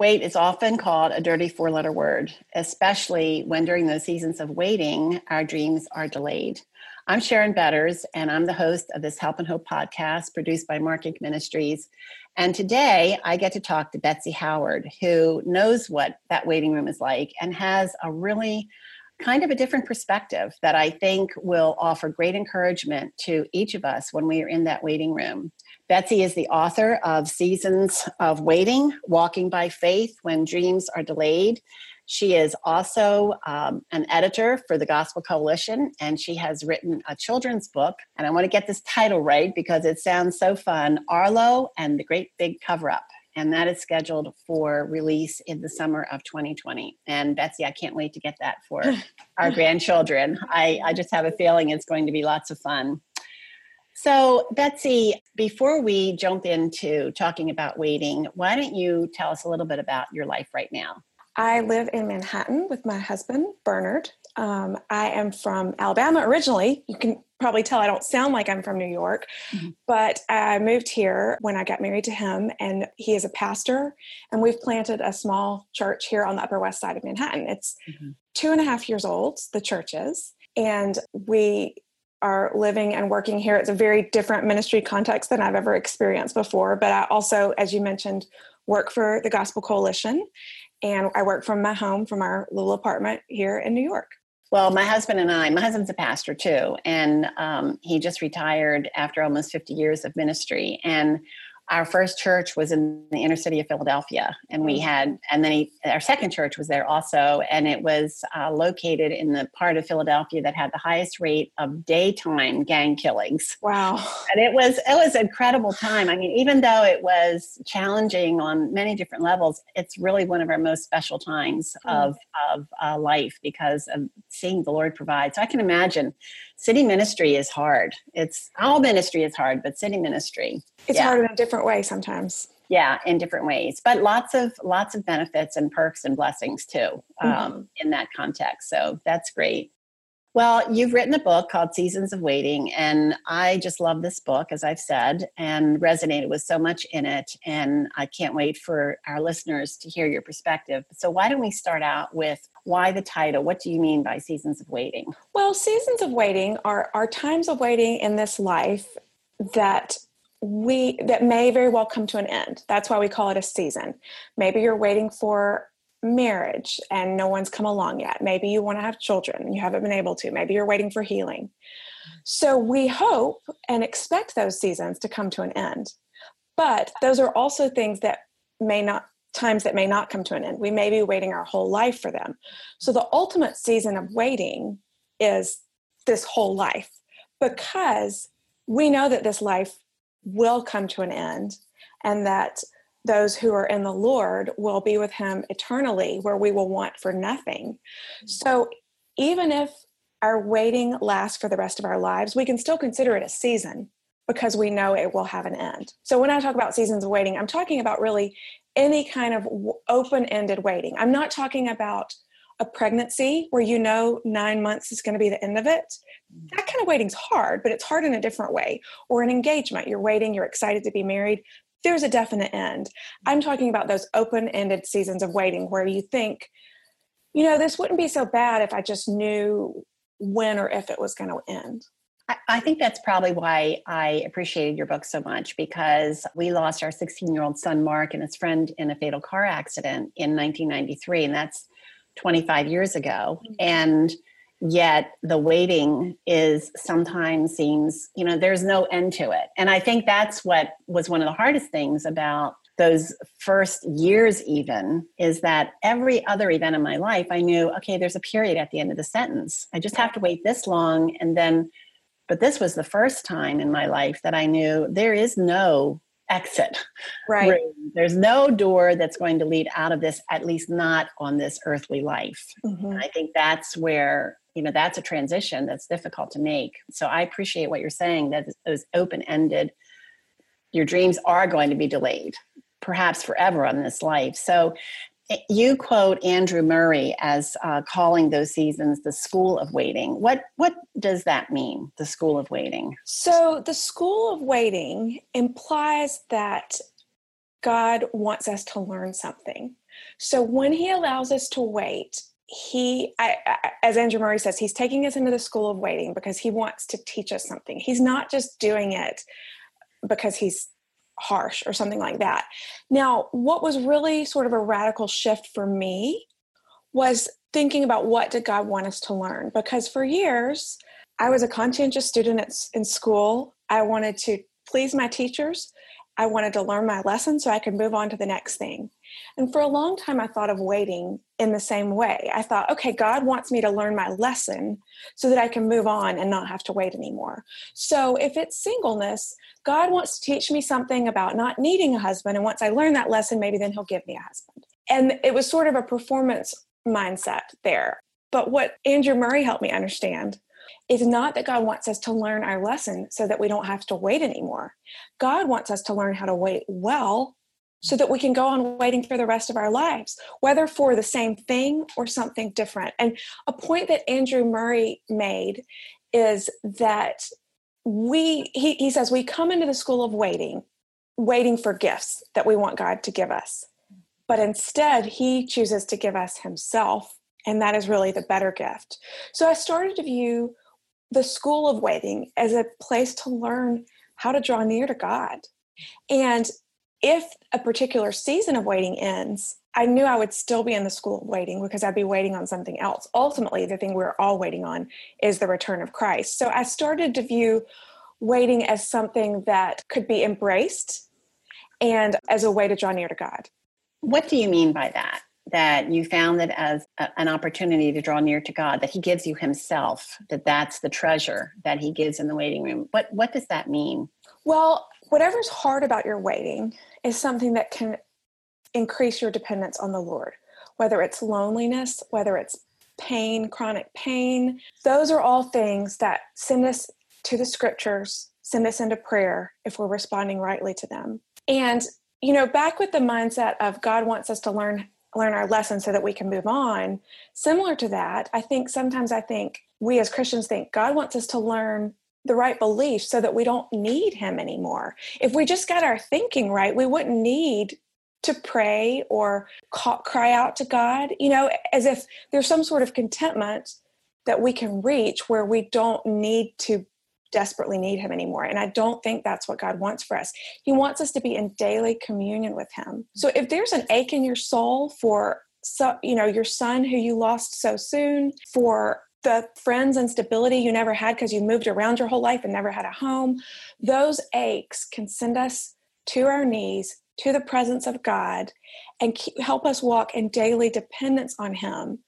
Wait is often called a dirty four letter word, especially when during those seasons of waiting, our dreams are delayed. I'm Sharon Betters, and I'm the host of this Help and Hope podcast produced by Mark Inc. Ministries. And today I get to talk to Betsy Howard, who knows what that waiting room is like and has a really kind of a different perspective that I think will offer great encouragement to each of us when we are in that waiting room. Betsy is the author of Seasons of Waiting Walking by Faith When Dreams Are Delayed. She is also um, an editor for the Gospel Coalition, and she has written a children's book. And I want to get this title right because it sounds so fun Arlo and the Great Big Cover Up. And that is scheduled for release in the summer of 2020. And Betsy, I can't wait to get that for our grandchildren. I, I just have a feeling it's going to be lots of fun. So, Betsy, before we jump into talking about waiting, why don't you tell us a little bit about your life right now? I live in Manhattan with my husband, Bernard. Um, I am from Alabama originally. You can probably tell I don't sound like I'm from New York, mm-hmm. but I moved here when I got married to him, and he is a pastor. And we've planted a small church here on the Upper West Side of Manhattan. It's mm-hmm. two and a half years old, the church is. And we are living and working here. It's a very different ministry context than I've ever experienced before. But I also, as you mentioned, work for the Gospel Coalition and I work from my home, from our little apartment here in New York. Well, my husband and I, my husband's a pastor too, and um, he just retired after almost 50 years of ministry. And our first church was in the inner city of Philadelphia, and we mm. had, and then he, our second church was there also, and it was uh, located in the part of Philadelphia that had the highest rate of daytime gang killings. Wow! And it was it was an incredible time. I mean, even though it was challenging on many different levels, it's really one of our most special times mm. of of uh, life because of seeing the Lord provide. So I can imagine city ministry is hard. It's all ministry is hard, but city ministry. It's yeah. hard in a different way sometimes. Yeah, in different ways, but lots of lots of benefits and perks and blessings too um, mm-hmm. in that context. So that's great. Well, you've written a book called Seasons of Waiting, and I just love this book, as I've said, and resonated with so much in it. And I can't wait for our listeners to hear your perspective. So, why don't we start out with why the title? What do you mean by Seasons of Waiting? Well, seasons of waiting are, are times of waiting in this life that we that may very well come to an end. That's why we call it a season. Maybe you're waiting for marriage and no one's come along yet. Maybe you want to have children and you haven't been able to. Maybe you're waiting for healing. So we hope and expect those seasons to come to an end. But those are also things that may not times that may not come to an end. We may be waiting our whole life for them. So the ultimate season of waiting is this whole life because we know that this life will come to an end and that those who are in the Lord will be with him eternally, where we will want for nothing. So even if our waiting lasts for the rest of our lives, we can still consider it a season because we know it will have an end. So when I talk about seasons of waiting, I'm talking about really any kind of open ended waiting. I'm not talking about a pregnancy where you know nine months is going to be the end of it. Mm. That kind of waiting's hard, but it's hard in a different way. Or an engagement, you're waiting, you're excited to be married there's a definite end. I'm talking about those open ended seasons of waiting where you think, you know, this wouldn't be so bad if I just knew when or if it was going to end. I think that's probably why I appreciated your book so much because we lost our 16 year old son, Mark, and his friend in a fatal car accident in 1993. And that's 25 years ago. Mm-hmm. And yet the waiting is sometimes seems you know there's no end to it and i think that's what was one of the hardest things about those first years even is that every other event in my life i knew okay there's a period at the end of the sentence i just have to wait this long and then but this was the first time in my life that i knew there is no exit right. room. there's no door that's going to lead out of this at least not on this earthly life. Mm-hmm. i think that's where you know that's a transition that's difficult to make. So i appreciate what you're saying that those open-ended. Your dreams are going to be delayed perhaps forever on this life. So you quote andrew murray as uh, calling those seasons the school of waiting. What what does that mean the school of waiting? So the school of waiting implies that god wants us to learn something. So when he allows us to wait, he I, I, as andrew murray says he's taking us into the school of waiting because he wants to teach us something. He's not just doing it because he's harsh or something like that. Now what was really sort of a radical shift for me was thinking about what did god want us to learn because for years i was a conscientious student at, in school. I wanted to please my teachers i wanted to learn my lesson so i could move on to the next thing and for a long time, I thought of waiting in the same way. I thought, okay, God wants me to learn my lesson so that I can move on and not have to wait anymore. So if it's singleness, God wants to teach me something about not needing a husband. And once I learn that lesson, maybe then He'll give me a husband. And it was sort of a performance mindset there. But what Andrew Murray helped me understand is not that God wants us to learn our lesson so that we don't have to wait anymore. God wants us to learn how to wait well so that we can go on waiting for the rest of our lives, whether for the same thing or something different. And a point that Andrew Murray made is that we, he, he says, we come into the school of waiting, waiting for gifts that we want God to give us. But instead, he chooses to give us himself. And that is really the better gift. So I started to view the school of waiting as a place to learn how to draw near to God. And if a particular season of waiting ends, I knew I would still be in the school of waiting because I'd be waiting on something else. Ultimately, the thing we're all waiting on is the return of Christ. So I started to view waiting as something that could be embraced and as a way to draw near to God. What do you mean by that? That you found it as a, an opportunity to draw near to God, that He gives you Himself, that that's the treasure that He gives in the waiting room. What, what does that mean? Well, whatever's hard about your waiting, is something that can increase your dependence on the Lord, whether it's loneliness, whether it's pain, chronic pain. Those are all things that send us to the scriptures, send us into prayer if we're responding rightly to them. And, you know, back with the mindset of God wants us to learn learn our lesson so that we can move on similar to that i think sometimes i think we as christians think god wants us to learn the right beliefs so that we don't need him anymore. If we just got our thinking right, we wouldn't need to pray or call, cry out to God, you know, as if there's some sort of contentment that we can reach where we don't need to desperately need him anymore. And I don't think that's what God wants for us. He wants us to be in daily communion with him. So if there's an ache in your soul for so, you know, your son who you lost so soon, for the friends and stability you never had because you moved around your whole life and never had a home, those aches can send us to our knees, to the presence of God, and keep, help us walk in daily dependence on Him,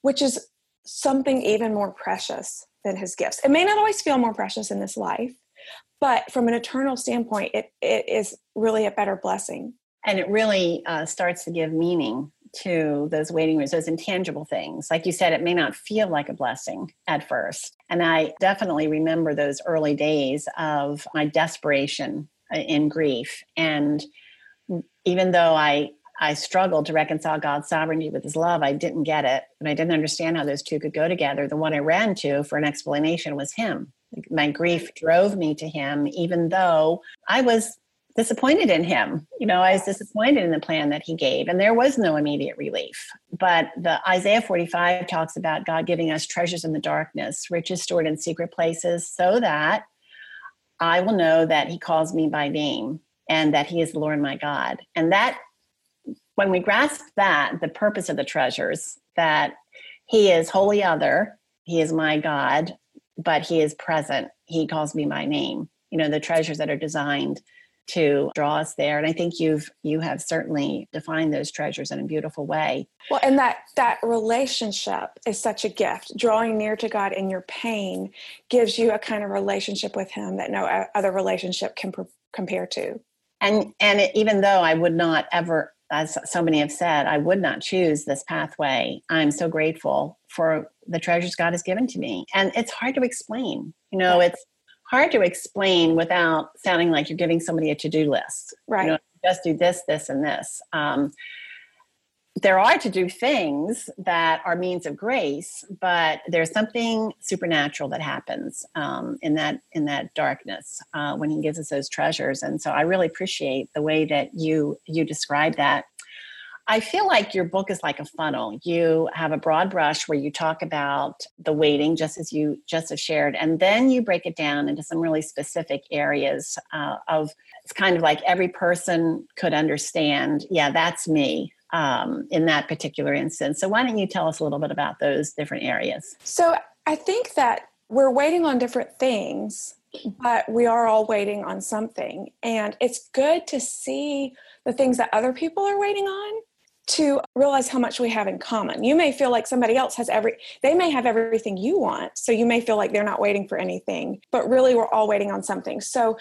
which is something even more precious than His gifts. It may not always feel more precious in this life, but from an eternal standpoint, it, it is really a better blessing. And it really uh, starts to give meaning to those waiting rooms, those intangible things. Like you said, it may not feel like a blessing at first. And I definitely remember those early days of my desperation uh, in grief. And even though I I struggled to reconcile God's sovereignty with his love. I didn't get it, and I didn't understand how those two could go together. The one I ran to for an explanation was him. My grief drove me to him, even though I was disappointed in him. You know, I was disappointed in the plan that he gave, and there was no immediate relief. But the Isaiah 45 talks about God giving us treasures in the darkness, riches stored in secret places, so that I will know that he calls me by name and that he is the Lord my God. And that when we grasp that, the purpose of the treasures, that he is wholly other, he is my God, but he is present. He calls me by name. You know, the treasures that are designed to draw us there and i think you've you have certainly defined those treasures in a beautiful way well and that that relationship is such a gift drawing near to god in your pain gives you a kind of relationship with him that no other relationship can pr- compare to and and it, even though i would not ever as so many have said i would not choose this pathway i'm so grateful for the treasures god has given to me and it's hard to explain you know yeah. it's hard to explain without sounding like you're giving somebody a to-do list. Right. You know, just do this, this, and this. Um, there are to do things that are means of grace, but there's something supernatural that happens um, in that in that darkness uh, when He gives us those treasures. And so I really appreciate the way that you you describe that. I feel like your book is like a funnel. You have a broad brush where you talk about the waiting, just as you just have shared, and then you break it down into some really specific areas uh, of. It's kind of like every person could understand. Yeah, that's me um, in that particular instance. So why don't you tell us a little bit about those different areas? So I think that we're waiting on different things, but we are all waiting on something, and it's good to see the things that other people are waiting on to realize how much we have in common. You may feel like somebody else has every, they may have everything you want. So you may feel like they're not waiting for anything, but really we're all waiting on something. So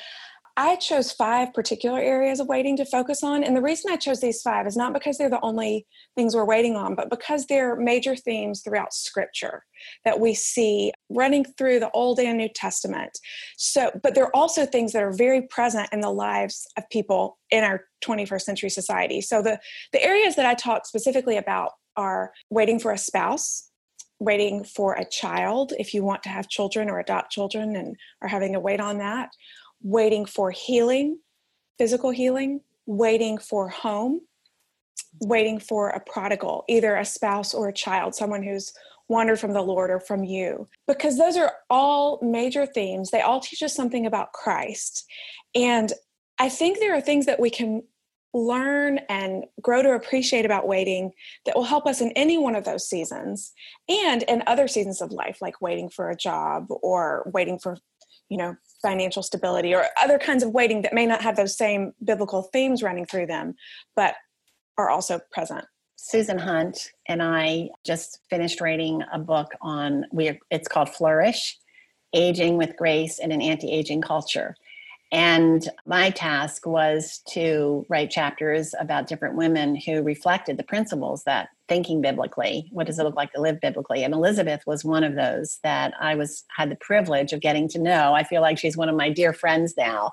I chose five particular areas of waiting to focus on. And the reason I chose these five is not because they're the only things we're waiting on, but because they're major themes throughout scripture that we see running through the Old and New Testament. So, but they're also things that are very present in the lives of people in our 21st century society. So the, the areas that I talk specifically about are waiting for a spouse, waiting for a child if you want to have children or adopt children and are having to wait on that waiting for healing, physical healing, waiting for home, waiting for a prodigal, either a spouse or a child, someone who's wandered from the Lord or from you. Because those are all major themes. They all teach us something about Christ. And I think there are things that we can learn and grow to appreciate about waiting that will help us in any one of those seasons and in other seasons of life like waiting for a job or waiting for you know financial stability or other kinds of waiting that may not have those same biblical themes running through them, but are also present. Susan Hunt and I just finished writing a book on we it's called Flourish: Aging with Grace in an Anti-Aging Culture. And my task was to write chapters about different women who reflected the principles that thinking biblically, what does it look like to live biblically? And Elizabeth was one of those that I was had the privilege of getting to know. I feel like she's one of my dear friends now.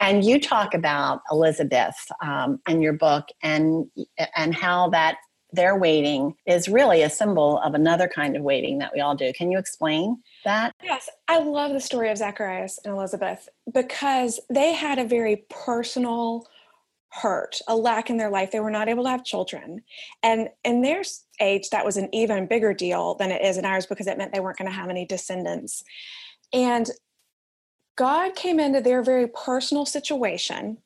And you talk about Elizabeth um, in your book and and how that their waiting is really a symbol of another kind of waiting that we all do. Can you explain that? Yes, I love the story of Zacharias and Elizabeth because they had a very personal hurt, a lack in their life. They were not able to have children. And in their age, that was an even bigger deal than it is in ours because it meant they weren't going to have any descendants. And God came into their very personal situation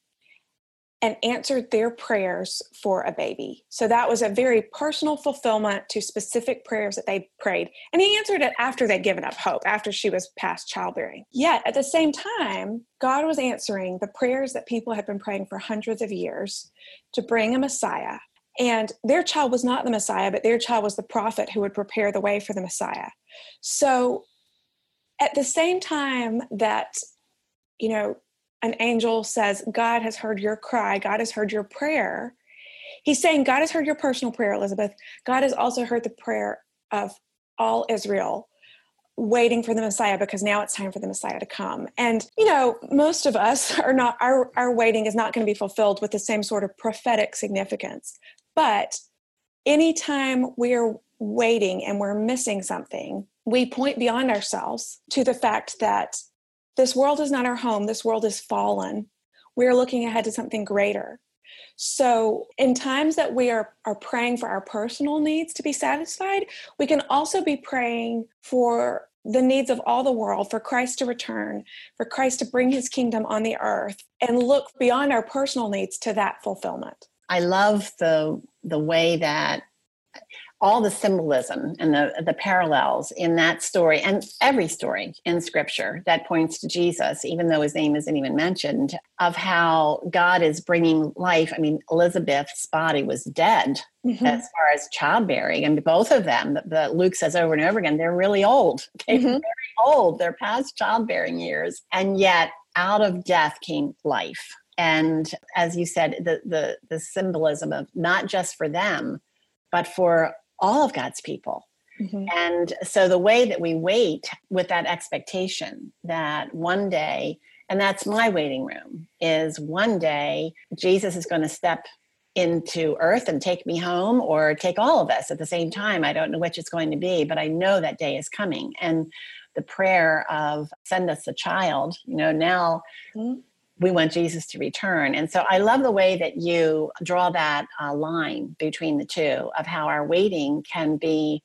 and answered their prayers for a baby. So that was a very personal fulfillment to specific prayers that they prayed. And he answered it after they'd given up hope, after she was past childbearing. Yet at the same time, God was answering the prayers that people had been praying for hundreds of years to bring a Messiah. And their child was not the Messiah, but their child was the prophet who would prepare the way for the Messiah. So at the same time that, you know, an angel says, God has heard your cry, God has heard your prayer. He's saying, God has heard your personal prayer, Elizabeth. God has also heard the prayer of all Israel waiting for the Messiah because now it's time for the Messiah to come. And you know, most of us are not our our waiting is not going to be fulfilled with the same sort of prophetic significance. But anytime we're waiting and we're missing something, we point beyond ourselves to the fact that this world is not our home, this world is fallen. We're looking ahead to something greater. So, in times that we are, are praying for our personal needs to be satisfied, we can also be praying for the needs of all the world, for Christ to return, for Christ to bring his kingdom on the earth, and look beyond our personal needs to that fulfillment. I love the the way that all the symbolism and the, the parallels in that story and every story in scripture that points to Jesus, even though his name isn't even mentioned, of how God is bringing life. I mean, Elizabeth's body was dead mm-hmm. as far as childbearing, and both of them, the, the, Luke says over and over again, they're really old. They're mm-hmm. very old. They're past childbearing years. And yet, out of death came life. And as you said, the, the, the symbolism of not just for them, but for all of God's people. Mm-hmm. And so the way that we wait with that expectation that one day, and that's my waiting room, is one day Jesus is going to step into earth and take me home or take all of us at the same time. I don't know which it's going to be, but I know that day is coming. And the prayer of send us a child, you know, now mm-hmm we want Jesus to return. And so I love the way that you draw that uh, line between the two of how our waiting can be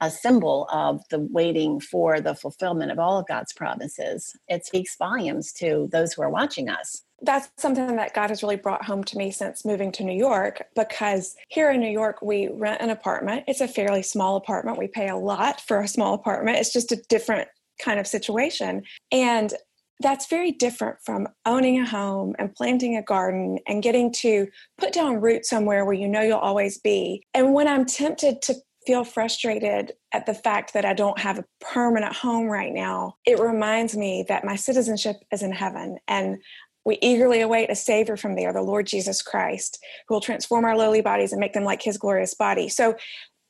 a symbol of the waiting for the fulfillment of all of God's promises. It speaks volumes to those who are watching us. That's something that God has really brought home to me since moving to New York because here in New York, we rent an apartment. It's a fairly small apartment. We pay a lot for a small apartment. It's just a different kind of situation. And that's very different from owning a home and planting a garden and getting to put down roots somewhere where you know you'll always be. And when I'm tempted to feel frustrated at the fact that I don't have a permanent home right now, it reminds me that my citizenship is in heaven and we eagerly await a Savior from there, the Lord Jesus Christ, who will transform our lowly bodies and make them like His glorious body. So,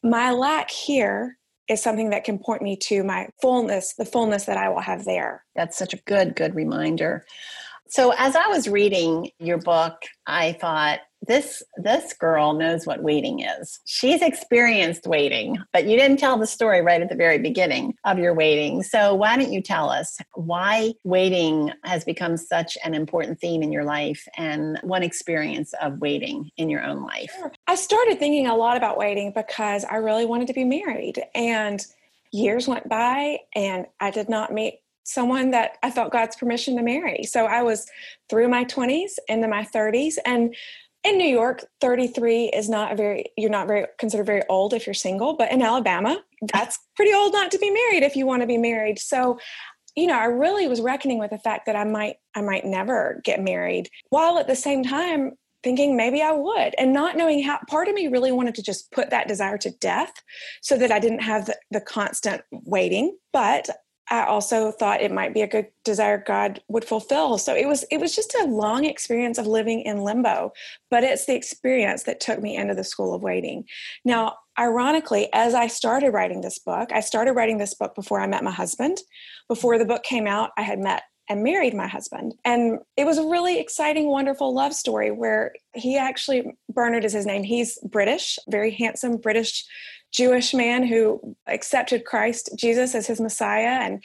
my lack here is something that can point me to my fullness, the fullness that I will have there. That's such a good, good reminder. So as I was reading your book, I thought this this girl knows what waiting is. She's experienced waiting, but you didn't tell the story right at the very beginning of your waiting. So why don't you tell us why waiting has become such an important theme in your life and one experience of waiting in your own life? Sure. I started thinking a lot about waiting because I really wanted to be married and years went by and I did not meet someone that I felt God's permission to marry. So I was through my 20s into my 30s and in New York 33 is not a very you're not very considered very old if you're single, but in Alabama that's pretty old not to be married if you want to be married. So you know, I really was reckoning with the fact that I might I might never get married while at the same time thinking maybe I would and not knowing how part of me really wanted to just put that desire to death so that I didn't have the, the constant waiting. But I also thought it might be a good desire God would fulfill. So it was it was just a long experience of living in limbo, but it's the experience that took me into the school of waiting. Now, ironically, as I started writing this book, I started writing this book before I met my husband. Before the book came out, I had met and married my husband. And it was a really exciting, wonderful love story where he actually, Bernard is his name, he's British, very handsome British Jewish man who accepted Christ Jesus as his Messiah. And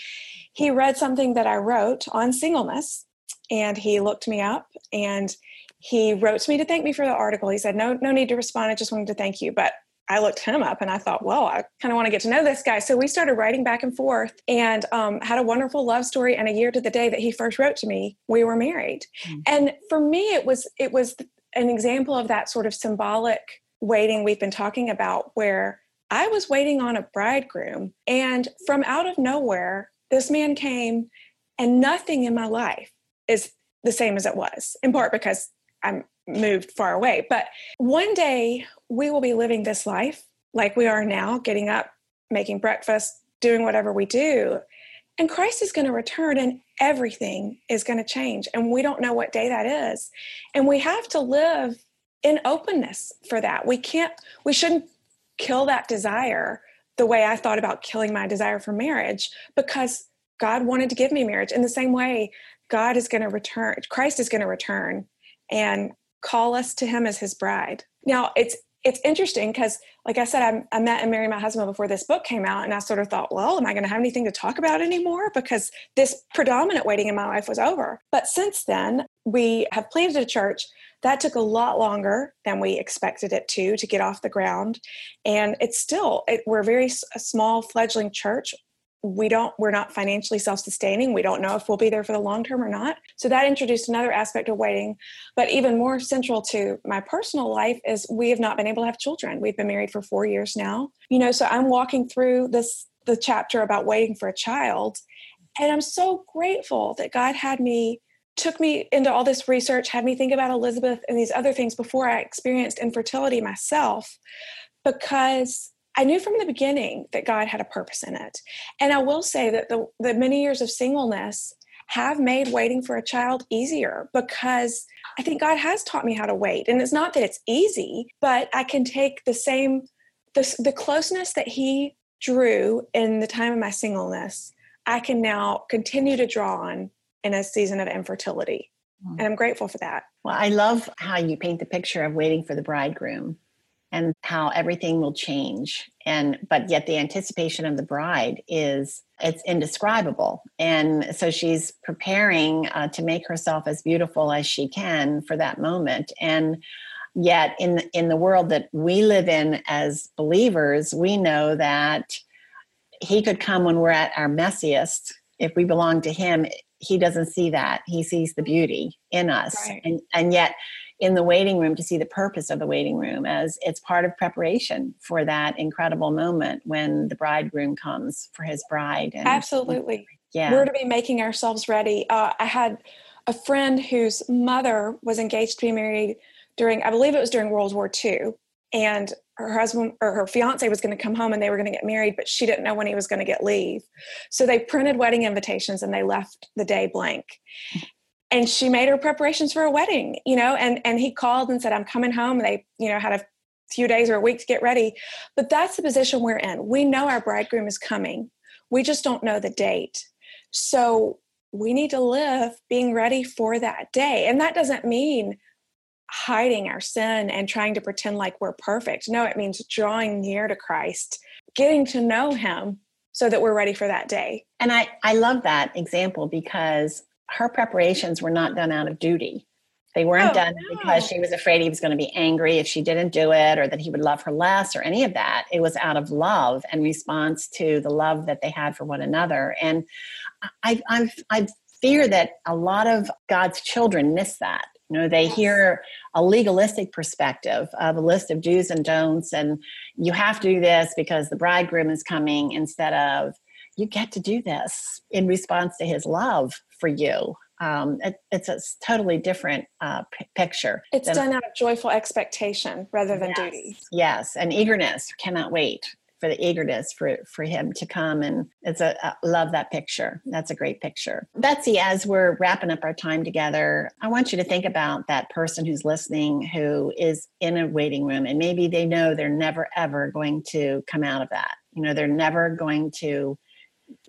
he read something that I wrote on singleness and he looked me up and he wrote to me to thank me for the article. He said, No, no need to respond. I just wanted to thank you. But I looked him up and I thought, well, I kind of want to get to know this guy. So we started writing back and forth and um, had a wonderful love story. And a year to the day that he first wrote to me, we were married. Mm-hmm. And for me, it was it was an example of that sort of symbolic waiting we've been talking about, where I was waiting on a bridegroom, and from out of nowhere, this man came, and nothing in my life is the same as it was. In part because I'm moved far away. But one day we will be living this life like we are now, getting up, making breakfast, doing whatever we do. And Christ is going to return and everything is going to change. And we don't know what day that is. And we have to live in openness for that. We can't, we shouldn't kill that desire the way I thought about killing my desire for marriage because God wanted to give me marriage. In the same way, God is going to return, Christ is going to return and call us to him as his bride. Now, it's it's interesting because, like I said, I, I, met and married my husband before this book came out, and I sort of thought, well, am I going to have anything to talk about anymore? Because this predominant waiting in my life was over. But since then, we have planted a church. That took a lot longer than we expected it to to get off the ground, and it's still it, we're a very a small fledgling church. We don't we're not financially self-sustaining. We don't know if we'll be there for the long term or not. So that introduced another aspect of waiting. But even more central to my personal life is we have not been able to have children. We've been married for four years now. You know so i'm walking through this the chapter about waiting for a child. And i'm so grateful that god had me took me into all this research had me think about elizabeth and these other things before i experienced infertility myself because I knew from the beginning that God had a purpose in it. And I will say that the, the many years of singleness have made waiting for a child easier because I think God has taught me how to wait. And it's not that it's easy, but I can take the same, the, the closeness that He drew in the time of my singleness, I can now continue to draw on in a season of infertility. Mm. And I'm grateful for that. Well, I love how you paint the picture of waiting for the bridegroom and how everything will change and but yet the anticipation of the bride is it's indescribable and so she's preparing uh, to make herself as beautiful as she can for that moment and yet in in the world that we live in as believers we know that he could come when we're at our messiest if we belong to him he doesn't see that he sees the beauty in us right. and and yet in the waiting room to see the purpose of the waiting room as it's part of preparation for that incredible moment when the bridegroom comes for his bride. And, Absolutely. Yeah. We're to be making ourselves ready. Uh, I had a friend whose mother was engaged to be married during, I believe it was during World War II. And her husband or her fiance was going to come home and they were going to get married, but she didn't know when he was going to get leave. So they printed wedding invitations and they left the day blank. And she made her preparations for a wedding you know and and he called and said i'm coming home. They you know had a few days or a week to get ready. But that's the position we're in. We know our bridegroom is coming. We just don't know the date. So we need to live being ready for that day. And that doesn't mean hiding our sin and trying to pretend like we're perfect no it means drawing near to christ getting to know him so that we're ready for that day and i i love that example because her preparations were not done out of duty. They weren't oh, done no. because she was afraid he was going to be angry if she didn't do it or that he would love her less or any of that. It was out of love and response to the love that they had for one another. And I, I, I fear that a lot of God's children miss that. You know, they yes. hear a legalistic perspective of a list of do's and don'ts, and you have to do this because the bridegroom is coming instead of you get to do this in response to his love for you. Um, it, it's a totally different uh, p- picture. It's than, done out of joyful expectation rather than yes, duty. Yes, and eagerness. Cannot wait for the eagerness for for him to come. And it's a I love that picture. That's a great picture. Betsy, as we're wrapping up our time together, I want you to think about that person who's listening who is in a waiting room, and maybe they know they're never ever going to come out of that. You know, they're never going to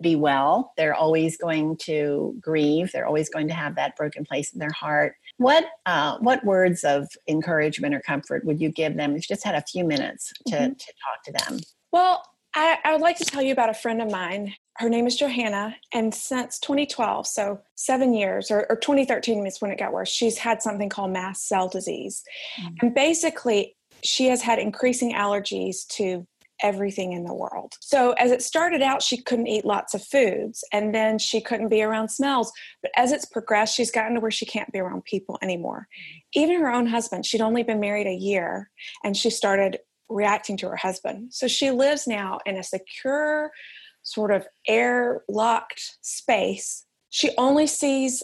be well. They're always going to grieve. They're always going to have that broken place in their heart. What uh, what words of encouragement or comfort would you give them if you just had a few minutes to, mm-hmm. to talk to them? Well, I, I would like to tell you about a friend of mine. Her name is Johanna, and since 2012, so seven years, or, or 2013 is when it got worse, she's had something called mast cell disease. Mm-hmm. And basically, she has had increasing allergies to everything in the world. So, as it started out, she couldn't eat lots of foods and then she couldn't be around smells. But as it's progressed, she's gotten to where she can't be around people anymore. Even her own husband, she'd only been married a year and she started reacting to her husband. So, she lives now in a secure, sort of air locked space. She only sees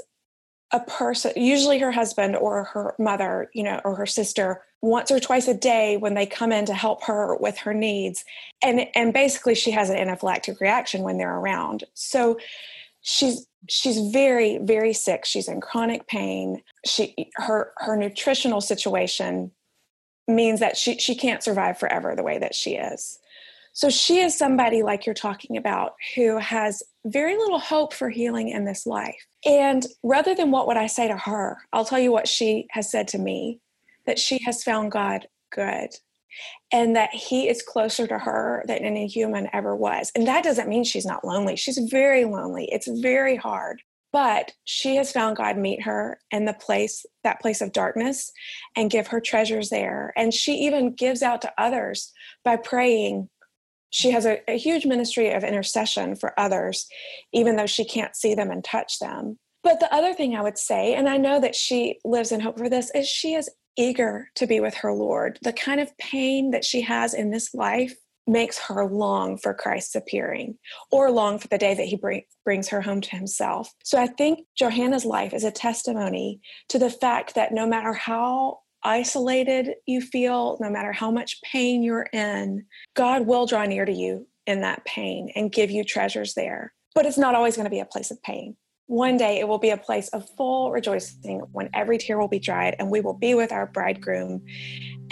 a person, usually her husband or her mother, you know, or her sister, once or twice a day when they come in to help her with her needs. And and basically she has an anaphylactic reaction when they're around. So she's she's very very sick. She's in chronic pain. She her her nutritional situation means that she she can't survive forever the way that she is. So she is somebody like you're talking about who has very little hope for healing in this life. And rather than what would I say to her, I'll tell you what she has said to me that she has found God good and that he is closer to her than any human ever was. And that doesn't mean she's not lonely. She's very lonely. It's very hard. But she has found God meet her in the place, that place of darkness, and give her treasures there. And she even gives out to others by praying she has a, a, huge ministry of intercession for others, even though she can't see them and touch them. But the other thing I would say, and I know that she lives in hope for this, is she is eager to be with her Lord. The kind of pain that she has in this life makes her long for Christ's appearing or long for the day that he bring, brings her home to himself. So I think Johanna's life is a testimony to the fact that no matter how isolated you feel, no matter how much pain you're in, God will draw near to you in that pain and give you treasures there. But it's not always going to be a place of pain. One day it will be a place of full rejoicing when every tear will be dried and we will be with our bridegroom.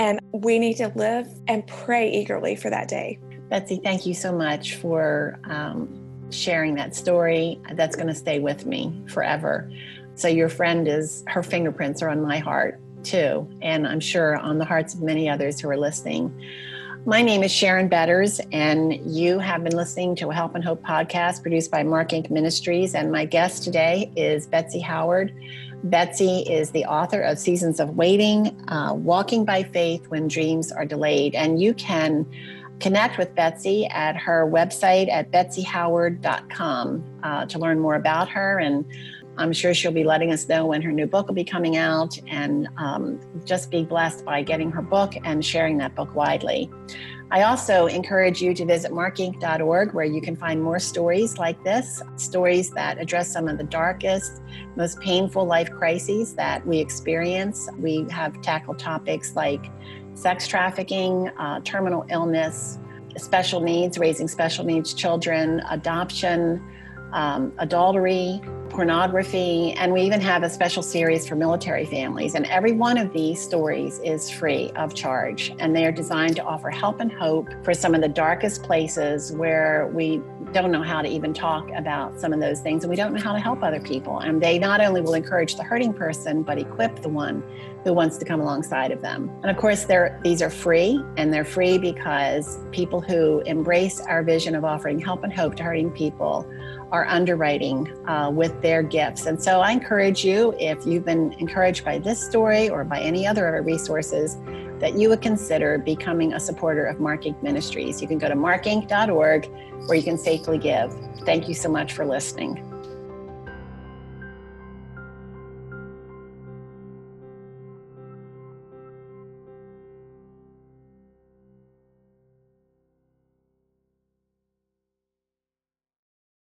And we need to live and pray eagerly for that day. Betsy, thank you so much for um, sharing that story. That's going to stay with me forever. So, your friend is, her fingerprints are on my heart too, and I'm sure on the hearts of many others who are listening. My name is Sharon Betters, and you have been listening to a Help and Hope podcast produced by Mark Inc. Ministries. And my guest today is Betsy Howard. Betsy is the author of Seasons of Waiting, uh, Walking by Faith When Dreams Are Delayed. And you can connect with Betsy at her website at betsyhoward.com uh, to learn more about her. And I'm sure she'll be letting us know when her new book will be coming out. And um, just be blessed by getting her book and sharing that book widely. I also encourage you to visit markinc.org where you can find more stories like this, stories that address some of the darkest, most painful life crises that we experience. We have tackled topics like sex trafficking, uh, terminal illness, special needs, raising special needs children, adoption, um, adultery, pornography, and we even have a special series for military families. And every one of these stories is free of charge, and they are designed to offer help and hope for some of the darkest places where we don't know how to even talk about some of those things, and we don't know how to help other people. And they not only will encourage the hurting person, but equip the one who wants to come alongside of them. And of course, they're, these are free, and they're free because people who embrace our vision of offering help and hope to hurting people are underwriting uh, their gifts. And so I encourage you, if you've been encouraged by this story or by any other of our resources, that you would consider becoming a supporter of Mark Inc. Ministries. You can go to markinc.org where you can safely give. Thank you so much for listening.